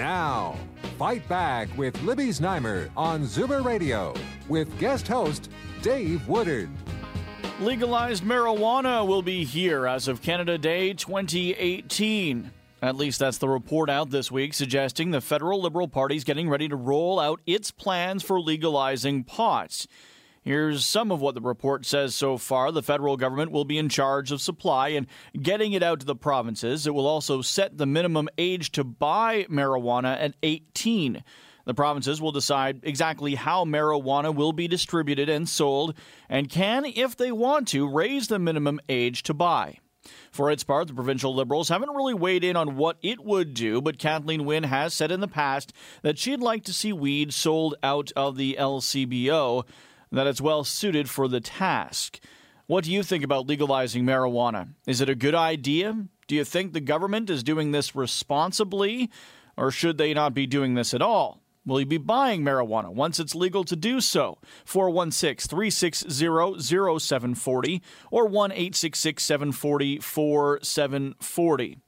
Now, Fight Back with Libby Znaimer on Zoomer Radio with guest host Dave Woodard. Legalized marijuana will be here as of Canada Day 2018. At least that's the report out this week suggesting the federal Liberal Party is getting ready to roll out its plans for legalizing pot. Here's some of what the report says so far. The federal government will be in charge of supply and getting it out to the provinces. It will also set the minimum age to buy marijuana at 18. The provinces will decide exactly how marijuana will be distributed and sold and can, if they want to, raise the minimum age to buy. For its part, the provincial Liberals haven't really weighed in on what it would do, but Kathleen Wynne has said in the past that she'd like to see weed sold out of the LCBO that it's well suited for the task. What do you think about legalizing marijuana? Is it a good idea? Do you think the government is doing this responsibly, or should they not be doing this at all? Will you be buying marijuana once it's legal to do so? 416 360 0740 or 1 866 740 4740.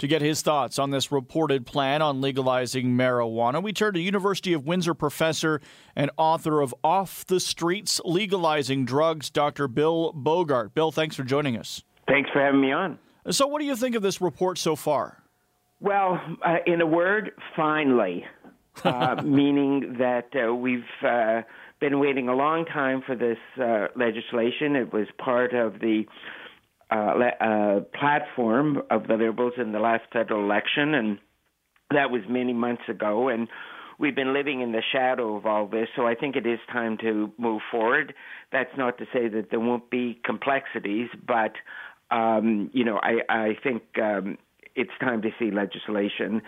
To get his thoughts on this reported plan on legalizing marijuana, we turn to University of Windsor professor and author of Off the Streets Legalizing Drugs, Dr. Bill Bogart. Bill, thanks for joining us. Thanks for having me on. So, what do you think of this report so far? Well, uh, in a word, finally. uh, meaning that uh, we've uh, been waiting a long time for this uh, legislation. It was part of the uh, le- uh, platform of the Liberals in the last federal election, and that was many months ago. And we've been living in the shadow of all this, so I think it is time to move forward. That's not to say that there won't be complexities, but um, you know, I, I think um, it's time to see legislation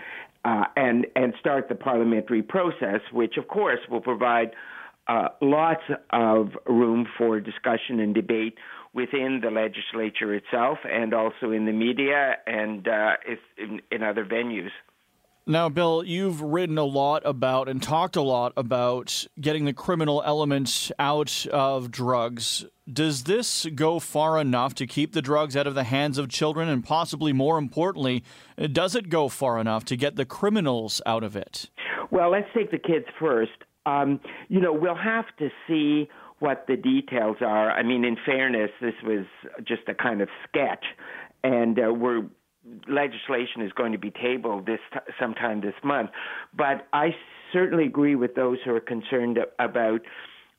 uh, and and start the parliamentary process, which of course will provide uh, lots of room for discussion and debate within the legislature itself and also in the media and uh, in, in other venues. Now, Bill, you've written a lot about and talked a lot about getting the criminal element out of drugs. Does this go far enough to keep the drugs out of the hands of children? And possibly more importantly, does it go far enough to get the criminals out of it? Well, let's take the kids first. Um, you know, we'll have to see what the details are. I mean, in fairness, this was just a kind of sketch, and uh, we're legislation is going to be tabled this t- sometime this month. But I certainly agree with those who are concerned about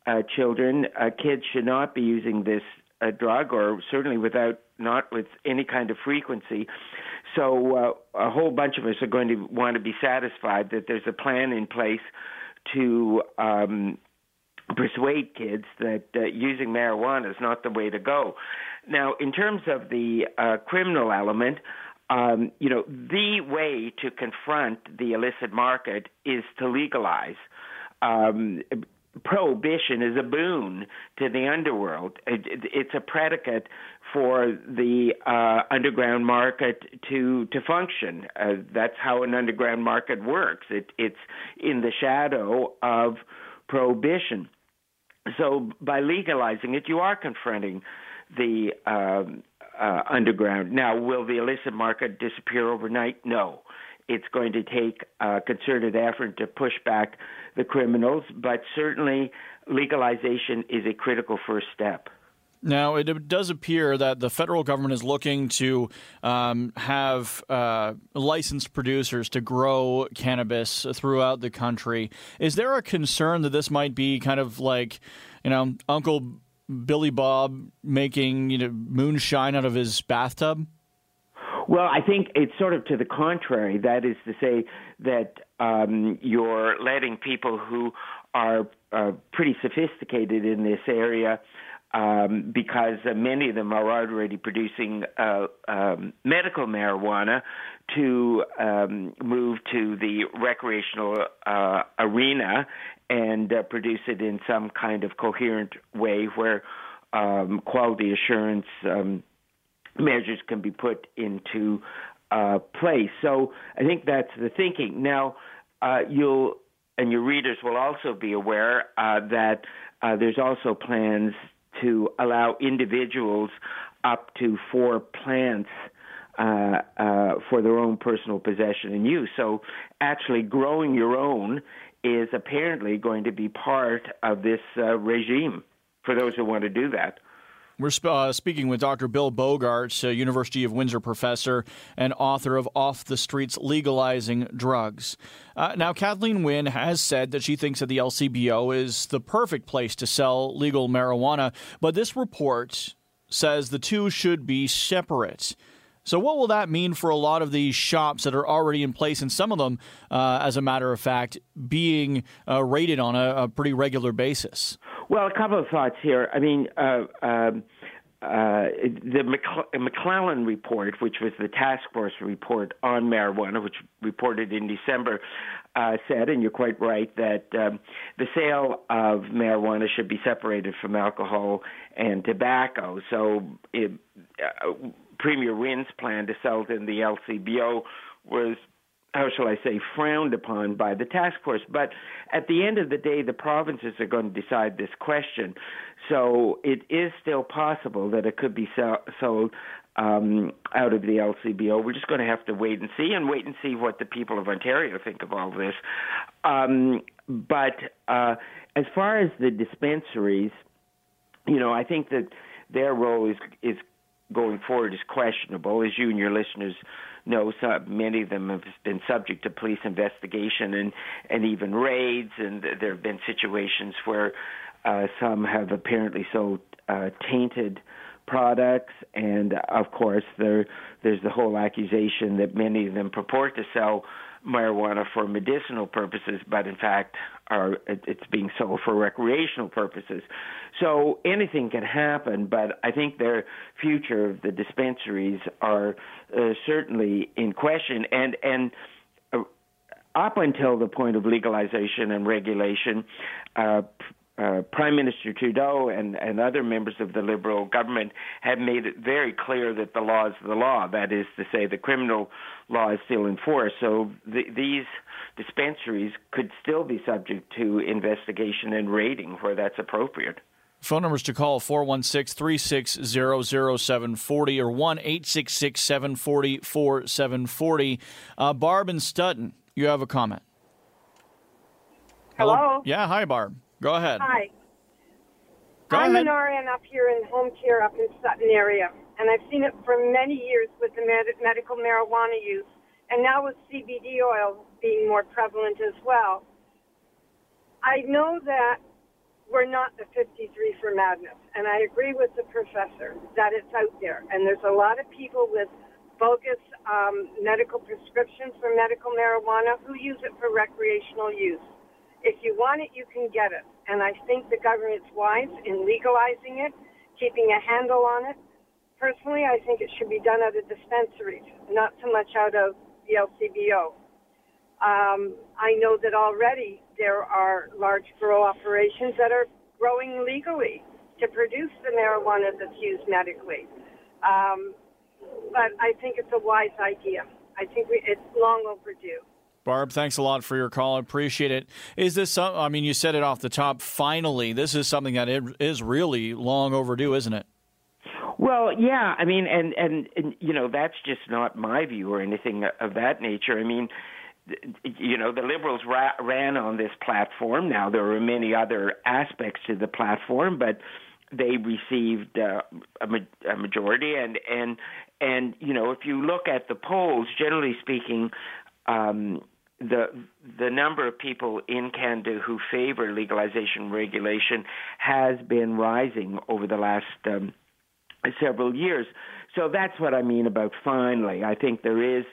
uh, children. Uh, kids should not be using this uh, drug, or certainly without not with any kind of frequency. So uh, a whole bunch of us are going to want to be satisfied that there's a plan in place to um, persuade kids that uh, using marijuana is not the way to go. Now, in terms of the uh, criminal element, um, you know, the way to confront the illicit market is to legalize. Um, prohibition is a boon to the underworld. It, it, it's a predicate for the uh, underground market to to function. Uh, that's how an underground market works. It, it's in the shadow of prohibition. So by legalizing it, you are confronting the um, uh, underground. Now, will the illicit market disappear overnight? No. It's going to take a concerted effort to push back the criminals, but certainly legalization is a critical first step. Now, it does appear that the federal government is looking to um, have uh, licensed producers to grow cannabis throughout the country. Is there a concern that this might be kind of like, you know, Uncle Billy Bob making you know moonshine out of his bathtub? Well, I think it's sort of to the contrary. That is to say that um, you're letting people who are uh, pretty sophisticated in this area um, because uh, many of them are already producing uh, um, medical marijuana to um, move to the recreational uh, arena and uh, produce it in some kind of coherent way where um, quality assurance um, measures can be put into uh, place. So I think that's the thinking. Now, uh, you'll and your readers will also be aware that uh, there's also plans to allow individuals up to four plants uh, uh, for their own personal possession and use. So, actually, growing your own is apparently going to be part of this uh, regime for those who want to do that. We're uh, speaking with Dr. Bill Bogarts, a University of Windsor professor and author of Off the Streets Legalizing Drugs. Uh, now, Kathleen Wynne has said that she thinks that the LCBO is the perfect place to sell legal marijuana, but this report says the two should be separate. So, what will that mean for a lot of these shops that are already in place, and some of them, uh, as a matter of fact, being uh, rated on a, a, pretty regular basis? Well, a couple of thoughts here. I mean, uh, um, uh, the McLellan report, which was the task force report on marijuana, which reported in December, uh, said, and you're quite right, that um, the sale of marijuana should be separated from alcohol and tobacco. So, it, uh, Premier Wynne's plan to sell it in the LCBO was how shall I say, frowned upon by the task force. But at the end of the day, the provinces are going to decide this question. So it is still possible that it could be sold um, out of the LCBO. We're just going to have to wait and see, and wait and see what the people of Ontario think of all this. Um, but uh, as far as the dispensaries, you know, I think that their role is is going forward is questionable, as you and your listeners know. So many of them have been subject to police investigation and and even raids, and there have been situations where uh, some have apparently sold uh, tainted products, and of course there there's the whole accusation that many of them purport to sell marijuana for medicinal purposes, but in fact are it's being sold for recreational purposes. So anything can happen, but I think their future of the dispensaries are uh, certainly in question, and and. Uh, up until the point of legalization and regulation, uh, uh, Prime Minister Trudeau and, and other members of the Liberal government have made it very clear that the law is the law. That is to say, the criminal law is still in force. So the, these dispensaries could still be subject to investigation and raiding where that's appropriate. Phone numbers to call 416 360 0740 or 1 866 740 4740. Uh, Barb and Sutton, you have a comment. Hello? Hello? Yeah, hi, Barb. Go ahead. Hi. Go I'm ahead. an RN up here in home care up in Sutton area, and I've seen it for many years with the med- medical marijuana use, and now with CBD oil being more prevalent as well. I know that we're not the 53 for madness, and I agree with the professor that it's out there, and there's a lot of people with bogus um, medical prescriptions for medical marijuana who use it for recreational use. If you want it, you can get it. And I think the government's wise in legalizing it, keeping a handle on it. Personally, I think it should be done out of dispensaries, not so much out of the LCBO. Um, I know that already there are large grow operations that are growing legally to produce the marijuana that's used medically. Um, but I think it's a wise idea. I think we, it's long overdue. Barb, thanks a lot for your call. I appreciate it. Is this some, I mean, you said it off the top. Finally, this is something that is really long overdue, isn't it? Well, yeah. I mean, and, and, and you know, that's just not my view or anything of that nature. I mean, you know, the liberals ra- ran on this platform. Now, there are many other aspects to the platform, but they received uh, a, ma- a majority. And, and, and, you know, if you look at the polls, generally speaking, um, the the number of people in Canada who favor legalization regulation has been rising over the last um, several years. So that's what I mean about finally. I think there is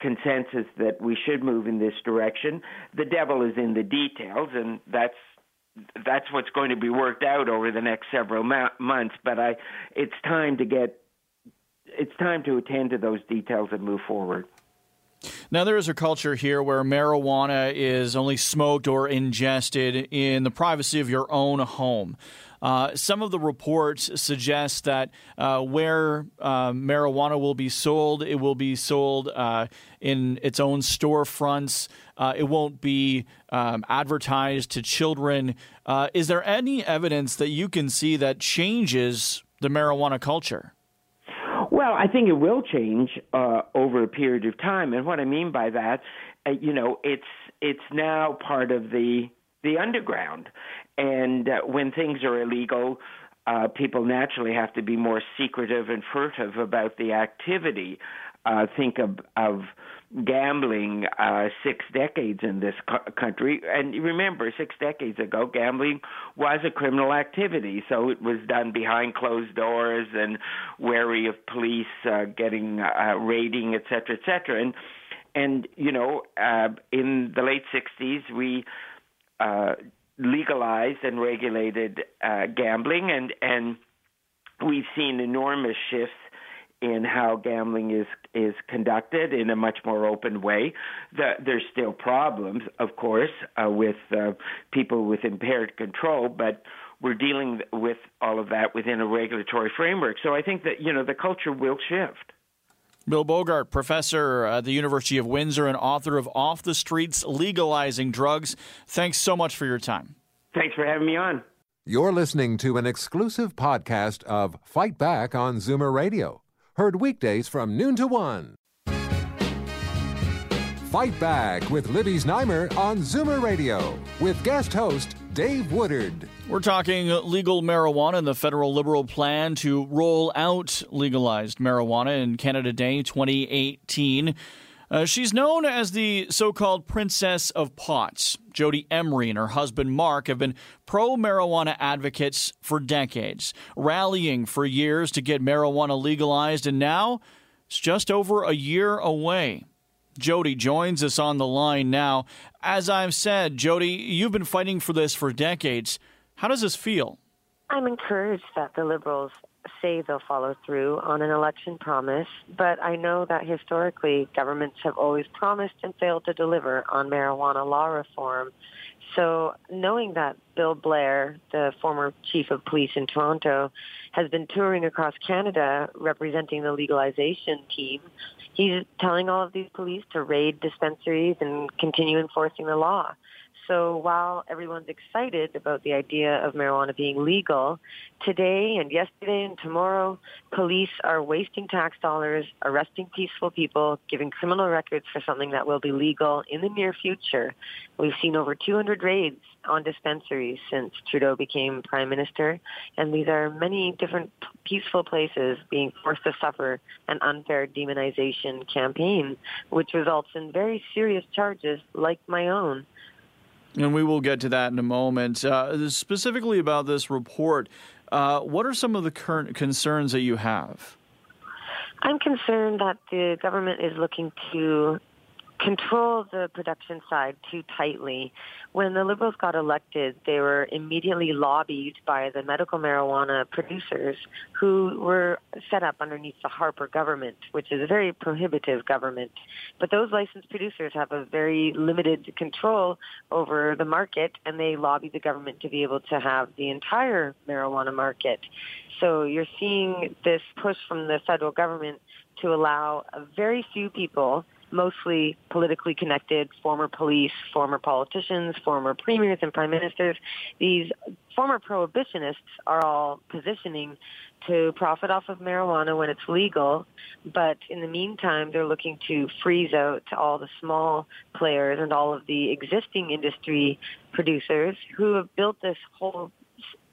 consensus that we should move in this direction. The devil is in the details, and that's that's what's going to be worked out over the next several ma- months. But I, it's time to get, it's time to attend to those details and move forward. Now, there is a culture here where marijuana is only smoked or ingested in the privacy of your own home. Uh, some of the reports suggest that uh, where uh, marijuana will be sold, it will be sold uh, in its own storefronts. Uh, it won't be um, advertised to children. Uh, is there any evidence that you can see that changes the marijuana culture? Well, I think it will change uh, over a period of time, and what I mean by that, uh, you know, it's it's now part of the the underground, and uh, when things are illegal, uh, people naturally have to be more secretive and furtive about the activity. Uh, think of, of gambling uh, six decades in this co- country. And remember, six decades ago, gambling was a criminal activity, so it was done behind closed doors and wary of police uh, getting uh, raiding, et cetera, et cetera. And and you know, uh, in the late '60s, we uh, legalized and regulated uh, gambling, and and we've seen enormous shifts in how gambling is is conducted in a much more open way. The, there's still problems, of course, uh, with uh, people with impaired control, but we're dealing with all of that within a regulatory framework. So I think that you know the culture will shift. Bill Bogart, professor at the University of Windsor and author of Off the Streets Legalizing Drugs. Thanks so much for your time. Thanks for having me on. You're listening to an exclusive podcast of Fight Back on Zoomer Radio, heard weekdays from noon to one. Fight Back with Libby Znaimer on Zoomer Radio with guest host Dave Woodard. We're talking legal marijuana and the federal Liberal plan to roll out legalized marijuana in Canada Day 2018. Uh, she's known as the so called Princess of Pots. Jodie Emery and her husband Mark have been pro marijuana advocates for decades, rallying for years to get marijuana legalized, and now it's just over a year away. Jodie joins us on the line now. As I've said, Jodie, you've been fighting for this for decades. How does this feel? I'm encouraged that the Liberals say they'll follow through on an election promise, but I know that historically governments have always promised and failed to deliver on marijuana law reform. So knowing that Bill Blair, the former chief of police in Toronto, has been touring across Canada representing the legalization team, he's telling all of these police to raid dispensaries and continue enforcing the law. So while everyone's excited about the idea of marijuana being legal, today and yesterday and tomorrow, police are wasting tax dollars, arresting peaceful people, giving criminal records for something that will be legal in the near future. We've seen over 200 raids on dispensaries since Trudeau became prime minister, and these are many different peaceful places being forced to suffer an unfair demonization campaign, which results in very serious charges like my own. And we will get to that in a moment. Uh, specifically about this report, uh, what are some of the current concerns that you have? I'm concerned that the government is looking to control the production side too tightly. When the Liberals got elected, they were immediately lobbied by the medical marijuana producers who were set up underneath the Harper government, which is a very prohibitive government. But those licensed producers have a very limited control over the market, and they lobby the government to be able to have the entire marijuana market. So you're seeing this push from the federal government to allow very few people mostly politically connected former police, former politicians, former premiers and prime ministers. These former prohibitionists are all positioning to profit off of marijuana when it's legal, but in the meantime, they're looking to freeze out all the small players and all of the existing industry producers who have built this whole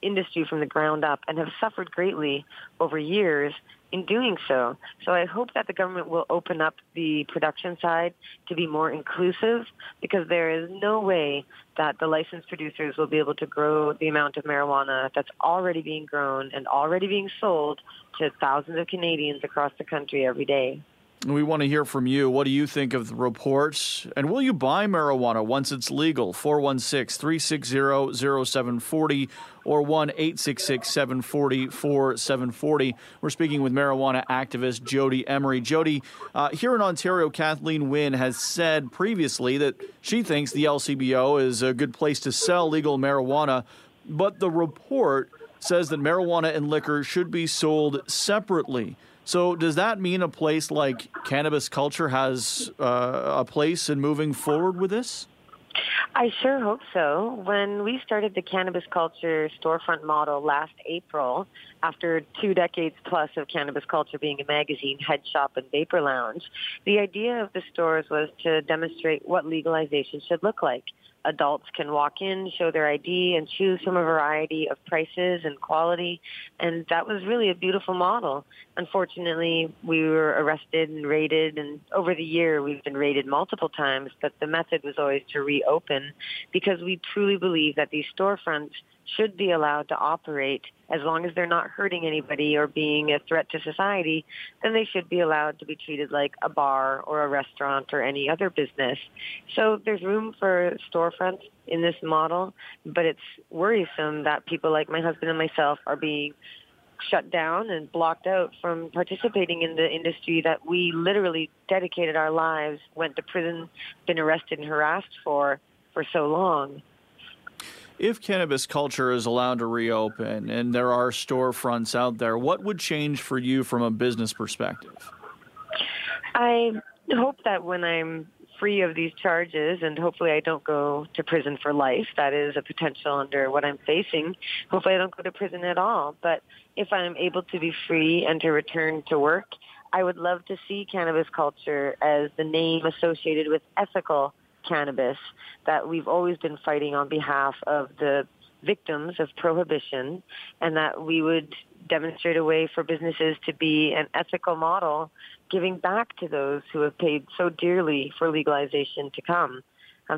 industry from the ground up and have suffered greatly over years in doing so. So I hope that the government will open up the production side to be more inclusive because there is no way that the licensed producers will be able to grow the amount of marijuana that's already being grown and already being sold to thousands of Canadians across the country every day. We want to hear from you. What do you think of the reports? And will you buy marijuana once it's legal? 416 360 0740 or 1 866 740 4740. We're speaking with marijuana activist Jodie Emery. Jodie, uh, here in Ontario, Kathleen Wynne has said previously that she thinks the LCBO is a good place to sell legal marijuana, but the report says that marijuana and liquor should be sold separately. So, does that mean a place like cannabis culture has uh, a place in moving forward with this? I sure hope so. When we started the cannabis culture storefront model last April, after two decades plus of cannabis culture being a magazine, head shop, and vapor lounge, the idea of the stores was to demonstrate what legalization should look like adults can walk in, show their ID, and choose from a variety of prices and quality. And that was really a beautiful model. Unfortunately, we were arrested and raided, and over the year we've been raided multiple times, but the method was always to reopen because we truly believe that these storefronts should be allowed to operate as long as they're not hurting anybody or being a threat to society, then they should be allowed to be treated like a bar or a restaurant or any other business. So there's room for storefronts in this model, but it's worrisome that people like my husband and myself are being shut down and blocked out from participating in the industry that we literally dedicated our lives, went to prison, been arrested and harassed for for so long if cannabis culture is allowed to reopen and there are storefronts out there, what would change for you from a business perspective? I hope that when I'm free of these charges and hopefully I don't go to prison for life, that is a potential under what I'm facing. Hopefully I don't go to prison at all. But if I'm able to be free and to return to work, I would love to see cannabis culture as the name associated with ethical cannabis that we've always been fighting on behalf of the victims of prohibition and that we would demonstrate a way for businesses to be an ethical model giving back to those who have paid so dearly for legalization to come.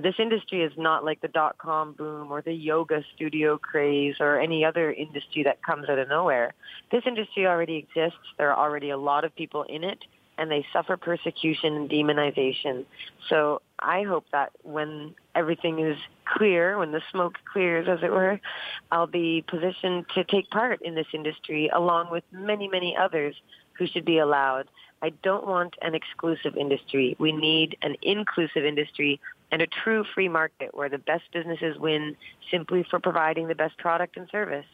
This industry is not like the dot com boom or the yoga studio craze or any other industry that comes out of nowhere. This industry already exists. There are already a lot of people in it and they suffer persecution and demonization. So I hope that when everything is clear, when the smoke clears, as it were, I'll be positioned to take part in this industry along with many, many others who should be allowed. I don't want an exclusive industry. We need an inclusive industry and a true free market where the best businesses win simply for providing the best product and service.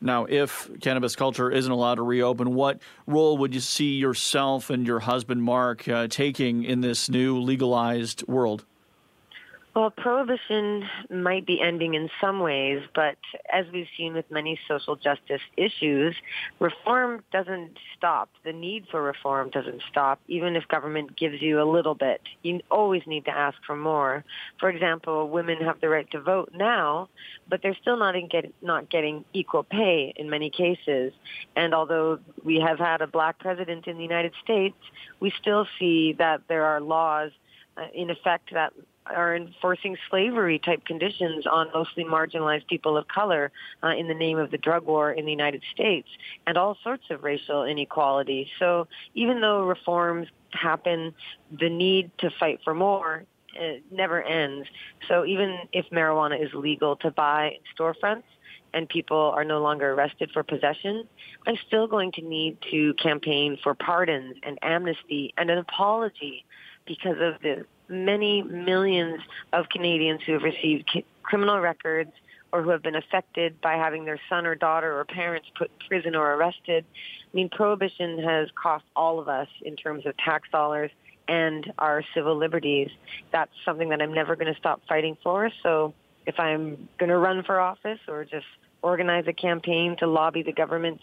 Now, if cannabis culture isn't allowed to reopen, what role would you see yourself and your husband, Mark, uh, taking in this new legalized world? Well, prohibition might be ending in some ways, but as we've seen with many social justice issues, reform doesn't stop. The need for reform doesn't stop, even if government gives you a little bit. You always need to ask for more. For example, women have the right to vote now, but they're still not, get, not getting equal pay in many cases. And although we have had a black president in the United States, we still see that there are laws uh, in effect that are enforcing slavery type conditions on mostly marginalized people of color uh, in the name of the drug war in the United States and all sorts of racial inequality. So even though reforms happen, the need to fight for more uh, never ends. So even if marijuana is legal to buy in storefronts, and people are no longer arrested for possession, I'm still going to need to campaign for pardons and amnesty and an apology because of the many millions of Canadians who have received c- criminal records or who have been affected by having their son or daughter or parents put in prison or arrested. I mean, prohibition has cost all of us in terms of tax dollars and our civil liberties. That's something that I'm never going to stop fighting for. So if I'm going to run for office or just organize a campaign to lobby the governments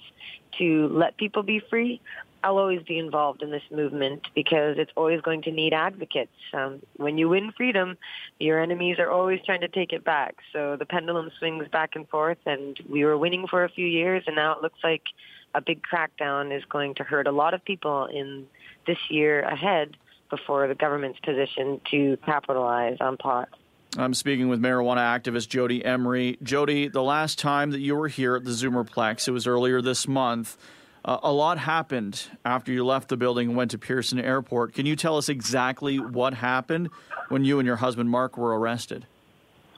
to let people be free, I'll always be involved in this movement because it's always going to need advocates. Um, when you win freedom, your enemies are always trying to take it back. So the pendulum swings back and forth, and we were winning for a few years, and now it looks like a big crackdown is going to hurt a lot of people in this year ahead before the government's position to capitalize on pot. I'm speaking with marijuana activist Jodie Emery. Jodie, the last time that you were here at the Zoomerplex, it was earlier this month. Uh, a lot happened after you left the building and went to Pearson Airport. Can you tell us exactly what happened when you and your husband Mark were arrested?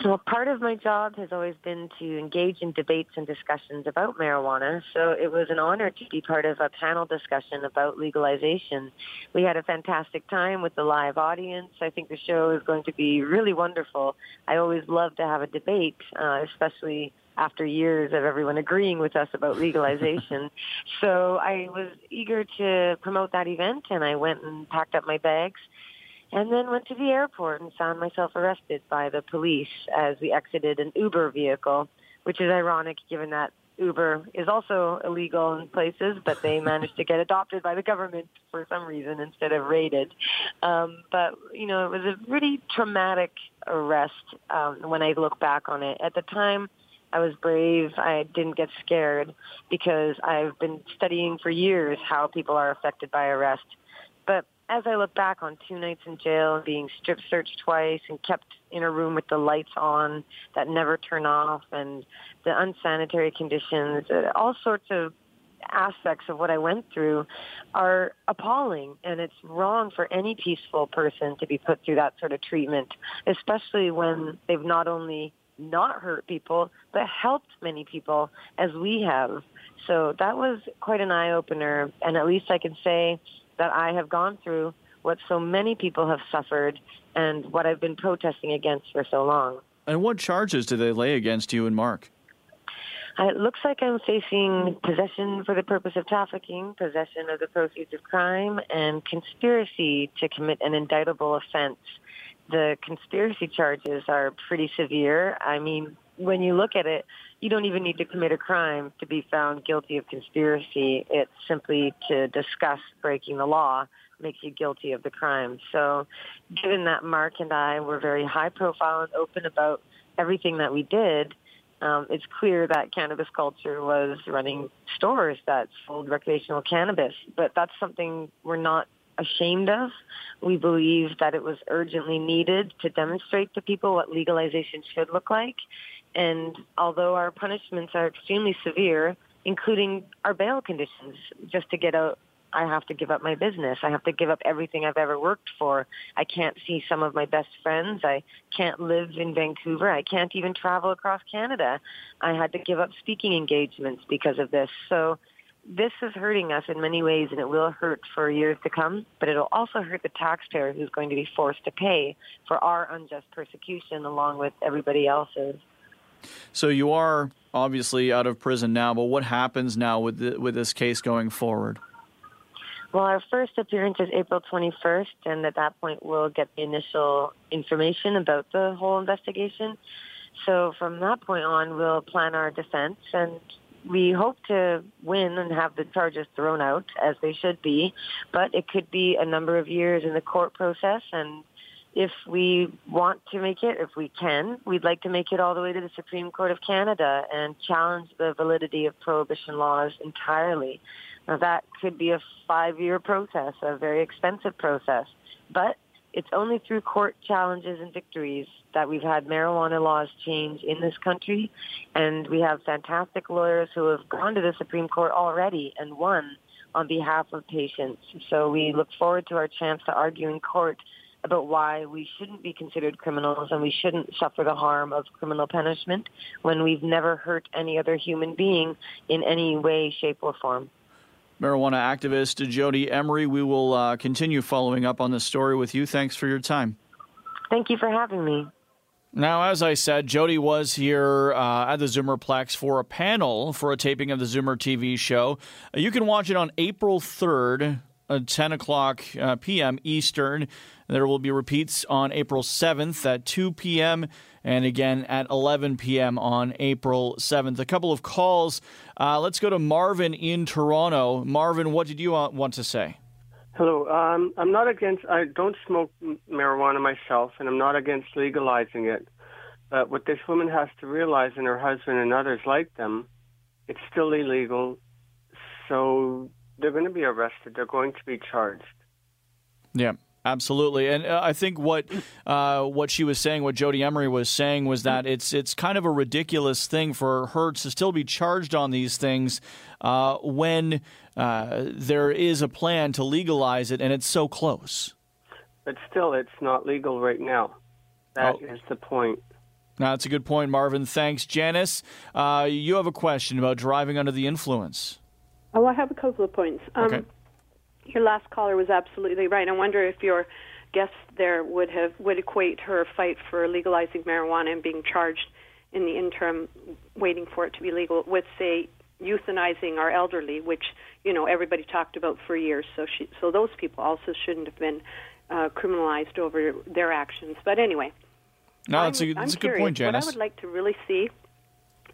Well, part of my job has always been to engage in debates and discussions about marijuana. So it was an honor to be part of a panel discussion about legalization. We had a fantastic time with the live audience. I think the show is going to be really wonderful. I always love to have a debate, uh, especially after years of everyone agreeing with us about legalization. so I was eager to promote that event and I went and packed up my bags and then went to the airport and found myself arrested by the police as we exited an Uber vehicle, which is ironic given that Uber is also illegal in places, but they managed to get adopted by the government for some reason instead of raided. Um, but, you know, it was a pretty traumatic arrest um, when I look back on it. At the time, I was brave. I didn't get scared because I've been studying for years how people are affected by arrest. But as I look back on two nights in jail, being strip searched twice and kept in a room with the lights on that never turn off and the unsanitary conditions, uh, all sorts of aspects of what I went through are appalling and it's wrong for any peaceful person to be put through that sort of treatment, especially when they've not only not hurt people, but helped many people as we have. So that was quite an eye opener and at least I can say that I have gone through what so many people have suffered and what I've been protesting against for so long. And what charges do they lay against you and Mark? Uh, it looks like I'm facing possession for the purpose of trafficking, possession of the proceeds of crime, and conspiracy to commit an indictable offense. The conspiracy charges are pretty severe. I mean, when you look at it, you don't even need to commit a crime to be found guilty of conspiracy. It's simply to discuss breaking the law makes you guilty of the crime. So given that Mark and I were very high profile and open about everything that we did, um, it's clear that cannabis culture was running stores that sold recreational cannabis. But that's something we're not ashamed of. We believe that it was urgently needed to demonstrate to people what legalization should look like. And although our punishments are extremely severe, including our bail conditions, just to get out, I have to give up my business. I have to give up everything I've ever worked for. I can't see some of my best friends. I can't live in Vancouver. I can't even travel across Canada. I had to give up speaking engagements because of this. So this is hurting us in many ways and it will hurt for years to come, but it'll also hurt the taxpayer who's going to be forced to pay for our unjust persecution along with everybody else's. So you are obviously out of prison now, but what happens now with the, with this case going forward? Well, our first appearance is April 21st, and at that point we'll get the initial information about the whole investigation. So from that point on, we'll plan our defense, and we hope to win and have the charges thrown out as they should be. But it could be a number of years in the court process, and if we want to make it, if we can, we'd like to make it all the way to the Supreme Court of Canada and challenge the validity of prohibition laws entirely. Now that could be a five-year process, a very expensive process, but it's only through court challenges and victories that we've had marijuana laws change in this country, and we have fantastic lawyers who have gone to the Supreme Court already and won on behalf of patients. So we look forward to our chance to argue in court about why we shouldn't be considered criminals and we shouldn't suffer the harm of criminal punishment when we've never hurt any other human being in any way, shape, or form. Marijuana activist Jodie Emery, we will uh, continue following up on this story with you. Thanks for your time. Thank you for having me. Now, as I said, Jodie was here uh, at the Zoomerplex for a panel for a taping of the Zoomer TV show. Uh, you can watch it on April 3rd at 10 o'clock uh, p.m. Eastern. There will be repeats on April 7th at 2 p.m. and again at 11 p.m. on April 7th. A couple of calls. Uh, let's go to Marvin in Toronto. Marvin, what did you want to say? Hello. Um, I'm not against. I don't smoke marijuana myself, and I'm not against legalizing it. But what this woman has to realize, and her husband and others like them, it's still illegal. So they're going to be arrested. They're going to be charged. Yeah. Absolutely, and uh, I think what uh, what she was saying, what Jodie Emery was saying, was that it's it's kind of a ridiculous thing for her to still be charged on these things uh, when uh, there is a plan to legalize it, and it's so close. But still, it's not legal right now. That oh. is the point. No, that's a good point, Marvin. Thanks, Janice. Uh, you have a question about driving under the influence. Oh, I have a couple of points. Um, okay your last caller was absolutely right. I wonder if your guest there would have would equate her fight for legalizing marijuana and being charged in the interim, waiting for it to be legal, with say euthanizing our elderly, which you know everybody talked about for years. So she, so those people also shouldn't have been uh, criminalized over their actions. But anyway, no, that's a, that's a good point, Janice. What I would like to really see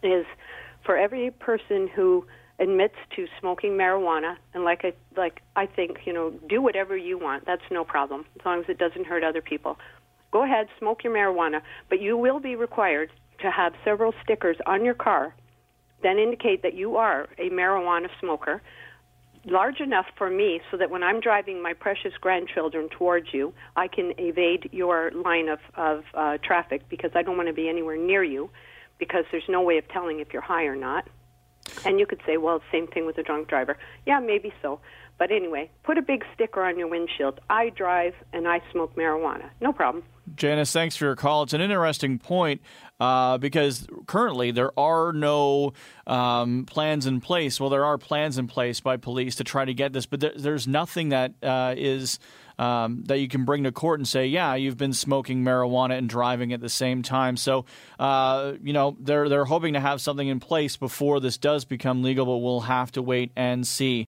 is for every person who admits to smoking marijuana and like I like I think, you know, do whatever you want. That's no problem as long as it doesn't hurt other people. Go ahead, smoke your marijuana, but you will be required to have several stickers on your car that indicate that you are a marijuana smoker large enough for me so that when I'm driving my precious grandchildren towards you, I can evade your line of, of uh, traffic because I don't want to be anywhere near you because there's no way of telling if you're high or not. And you could say, well, same thing with a drunk driver. Yeah, maybe so. But anyway, put a big sticker on your windshield. I drive and I smoke marijuana. No problem. Janice, thanks for your call. It's an interesting point uh, because currently there are no um, plans in place. Well, there are plans in place by police to try to get this, but there, there's nothing that uh, is um, that you can bring to court and say, yeah, you've been smoking marijuana and driving at the same time. So, uh, you know, they're they're hoping to have something in place before this does become legal, but we'll have to wait and see.